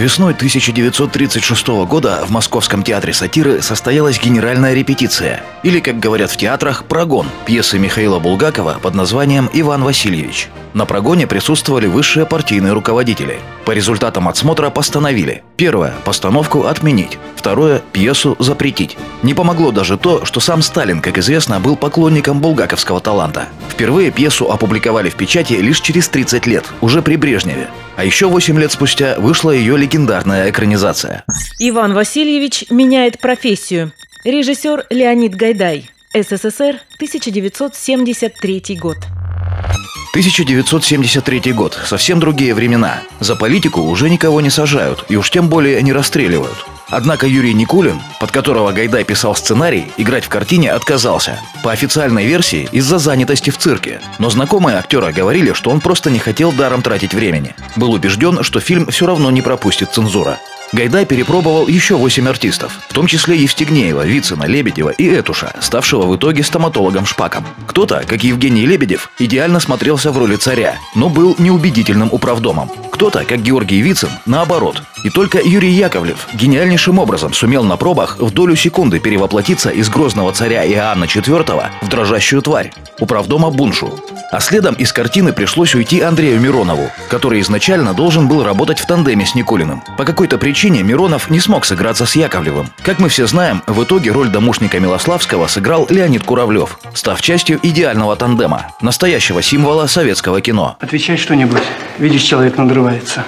Весной 1936 года в Московском театре сатиры состоялась генеральная репетиция, или, как говорят в театрах, прогон пьесы Михаила Булгакова под названием «Иван Васильевич». На прогоне присутствовали высшие партийные руководители. По результатам отсмотра постановили Первое – постановку отменить. Второе – пьесу запретить. Не помогло даже то, что сам Сталин, как известно, был поклонником булгаковского таланта. Впервые пьесу опубликовали в печати лишь через 30 лет, уже при Брежневе. А еще 8 лет спустя вышла ее легендарная экранизация. Иван Васильевич меняет профессию. Режиссер Леонид Гайдай. СССР, 1973 год. 1973 год. Совсем другие времена. За политику уже никого не сажают, и уж тем более не расстреливают. Однако Юрий Никулин, под которого Гайдай писал сценарий, играть в картине отказался. По официальной версии, из-за занятости в цирке. Но знакомые актера говорили, что он просто не хотел даром тратить времени. Был убежден, что фильм все равно не пропустит цензура. Гайдай перепробовал еще восемь артистов, в том числе Евстигнеева, Вицина, Лебедева и Этуша, ставшего в итоге стоматологом Шпаком. Кто-то, как Евгений Лебедев, идеально смотрелся в роли царя, но был неубедительным управдомом. Кто-то, как Георгий Вицин, наоборот. И только Юрий Яковлев гениальнейшим образом сумел на пробах в долю секунды перевоплотиться из грозного царя Иоанна IV в дрожащую тварь, управдома Буншу. А следом из картины пришлось уйти Андрею Миронову, который изначально должен был работать в тандеме с Никулиным. По какой-то причине Миронов не смог сыграться с Яковлевым. Как мы все знаем, в итоге роль домушника Милославского сыграл Леонид Куравлев, став частью идеального тандема, настоящего символа советского кино. Отвечай что-нибудь. Видишь, человек надрывается.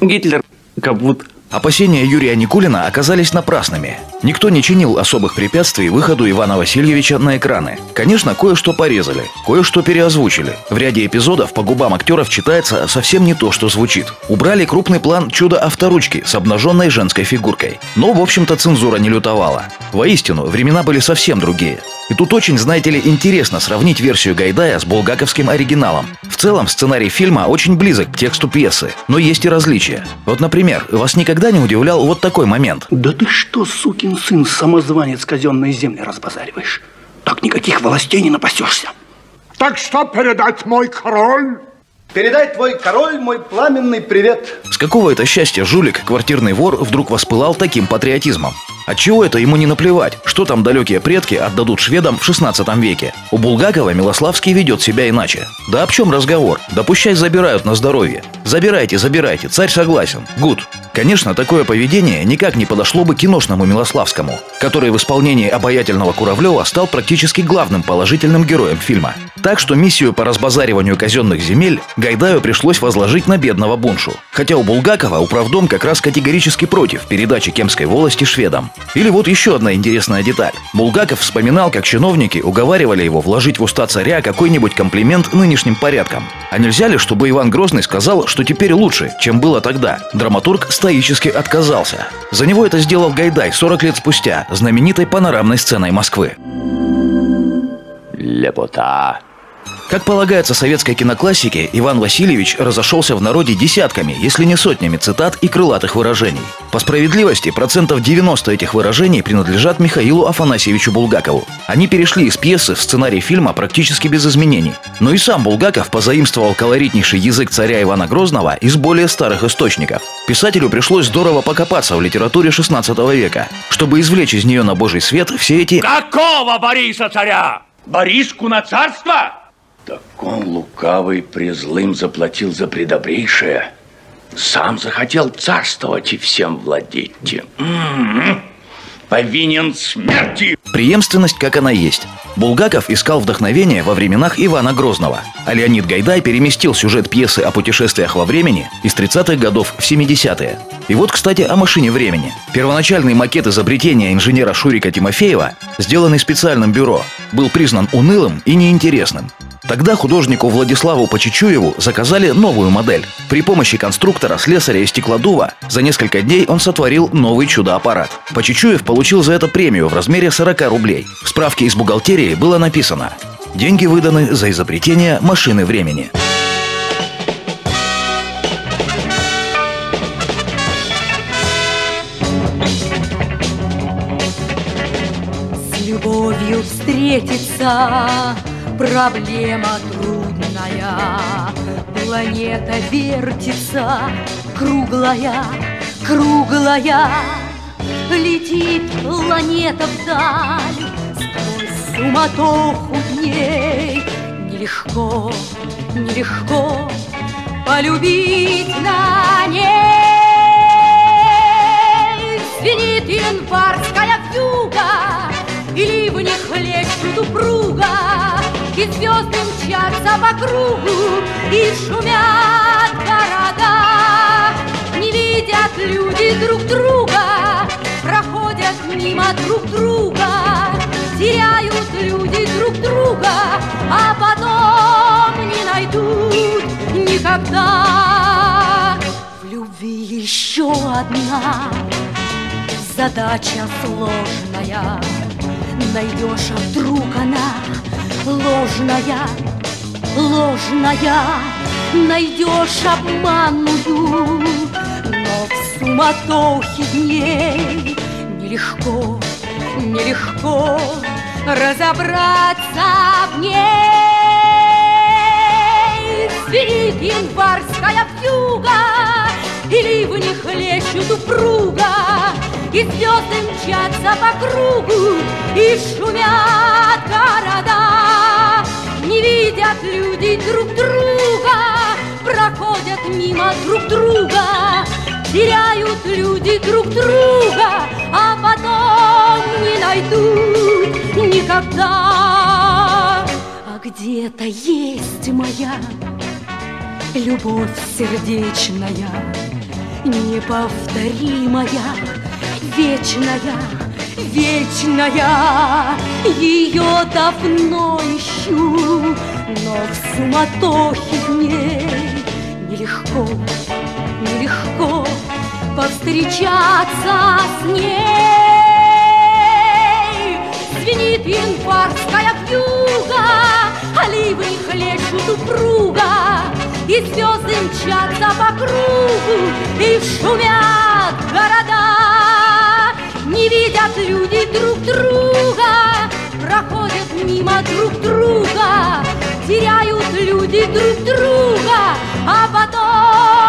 Гитлер капут. Опасения Юрия Никулина оказались напрасными. Никто не чинил особых препятствий выходу Ивана Васильевича на экраны. Конечно, кое-что порезали, кое-что переозвучили. В ряде эпизодов по губам актеров читается совсем не то, что звучит. Убрали крупный план чудо-авторучки с обнаженной женской фигуркой. Но, в общем-то, цензура не лютовала. Воистину, времена были совсем другие. И тут очень, знаете ли, интересно сравнить версию Гайдая с булгаковским оригиналом. В целом, сценарий фильма очень близок к тексту пьесы, но есть и различия. Вот, например, вас никогда не удивлял вот такой момент. Да ты что, сукин сын, самозванец казенные земли разбазариваешь? Так никаких властей не напасешься. Так что передать мой король? Передай твой король мой пламенный привет. С какого это счастья жулик, квартирный вор, вдруг воспылал таким патриотизмом? Отчего это ему не наплевать, что там далекие предки отдадут шведам в 16 веке? У Булгакова Милославский ведет себя иначе. Да об чем разговор? Да пущай забирают на здоровье. Забирайте, забирайте, царь согласен. Гуд. Конечно, такое поведение никак не подошло бы киношному Милославскому, который в исполнении обаятельного Куравлева стал практически главным положительным героем фильма. Так что миссию по разбазариванию казенных земель Гайдаю пришлось возложить на бедного Буншу. Хотя у Булгакова управдом как раз категорически против передачи Кемской волости шведам. Или вот еще одна интересная деталь. Булгаков вспоминал, как чиновники уговаривали его вложить в уста царя какой-нибудь комплимент нынешним порядкам. А нельзя ли, чтобы Иван Грозный сказал, что теперь лучше, чем было тогда? Драматург стоически отказался. За него это сделал Гайдай 40 лет спустя, знаменитой панорамной сценой Москвы. Лепота. Как полагается советской киноклассике, Иван Васильевич разошелся в народе десятками, если не сотнями цитат и крылатых выражений. По справедливости, процентов 90 этих выражений принадлежат Михаилу Афанасьевичу Булгакову. Они перешли из пьесы в сценарий фильма практически без изменений. Но и сам Булгаков позаимствовал колоритнейший язык царя Ивана Грозного из более старых источников. Писателю пришлось здорово покопаться в литературе 16 века, чтобы извлечь из нее на божий свет все эти Какого Бориса царя? Бориску на царство? Так он лукавый презлым заплатил за предобрейшее. Сам захотел царствовать и всем владеть. М-м-м. Повинен смерти. Преемственность, как она есть. Булгаков искал вдохновение во временах Ивана Грозного, а Леонид Гайдай переместил сюжет пьесы о путешествиях во времени из 30-х годов в 70-е. И вот, кстати, о машине времени. Первоначальный макет изобретения инженера Шурика Тимофеева, сделанный специальным бюро, был признан унылым и неинтересным. Тогда художнику Владиславу Почечуеву заказали новую модель. При помощи конструктора, слесаря и стеклодува за несколько дней он сотворил новый чудо-аппарат. Почечуев получил за это премию в размере 40 рублей. В справке из бухгалтерии было написано Деньги выданы за изобретение машины времени. С любовью встретиться проблема трудная. Планета вертится, круглая, круглая. Летит планета вдаль Сквозь суматоху дней Нелегко, нелегко полюбить на ней Звенит январская И звезды мчатся по кругу И шумят города. Не видят люди друг друга Проходят мимо друг друга Теряют люди друг друга А потом не найдут никогда. В любви еще одна Задача сложная. Найдешь, а вдруг она ложная Ложная Найдешь обманную Но в суматохе дней Нелегко, нелегко разобраться в ней. Звенит январская вьюга И ливни хлещут упруга И звезды мчатся по кругу И шумят города. Не видят люди друг друга Проходят мимо друг друга Теряют люди друг друга А потом не найдут никогда. А где-то есть моя Любовь сердечная Неповторимая Вечная, вечная Ее давно ищу Но в суматохе дней Нелегко, нелегко повстречаться с ней. Звенит январская вьюга, ливни хлещут упруга, И звезды мчатся по кругу, и шумят города. Не видят люди друг друга, проходят мимо друг друга, теряют люди друг друга, а потом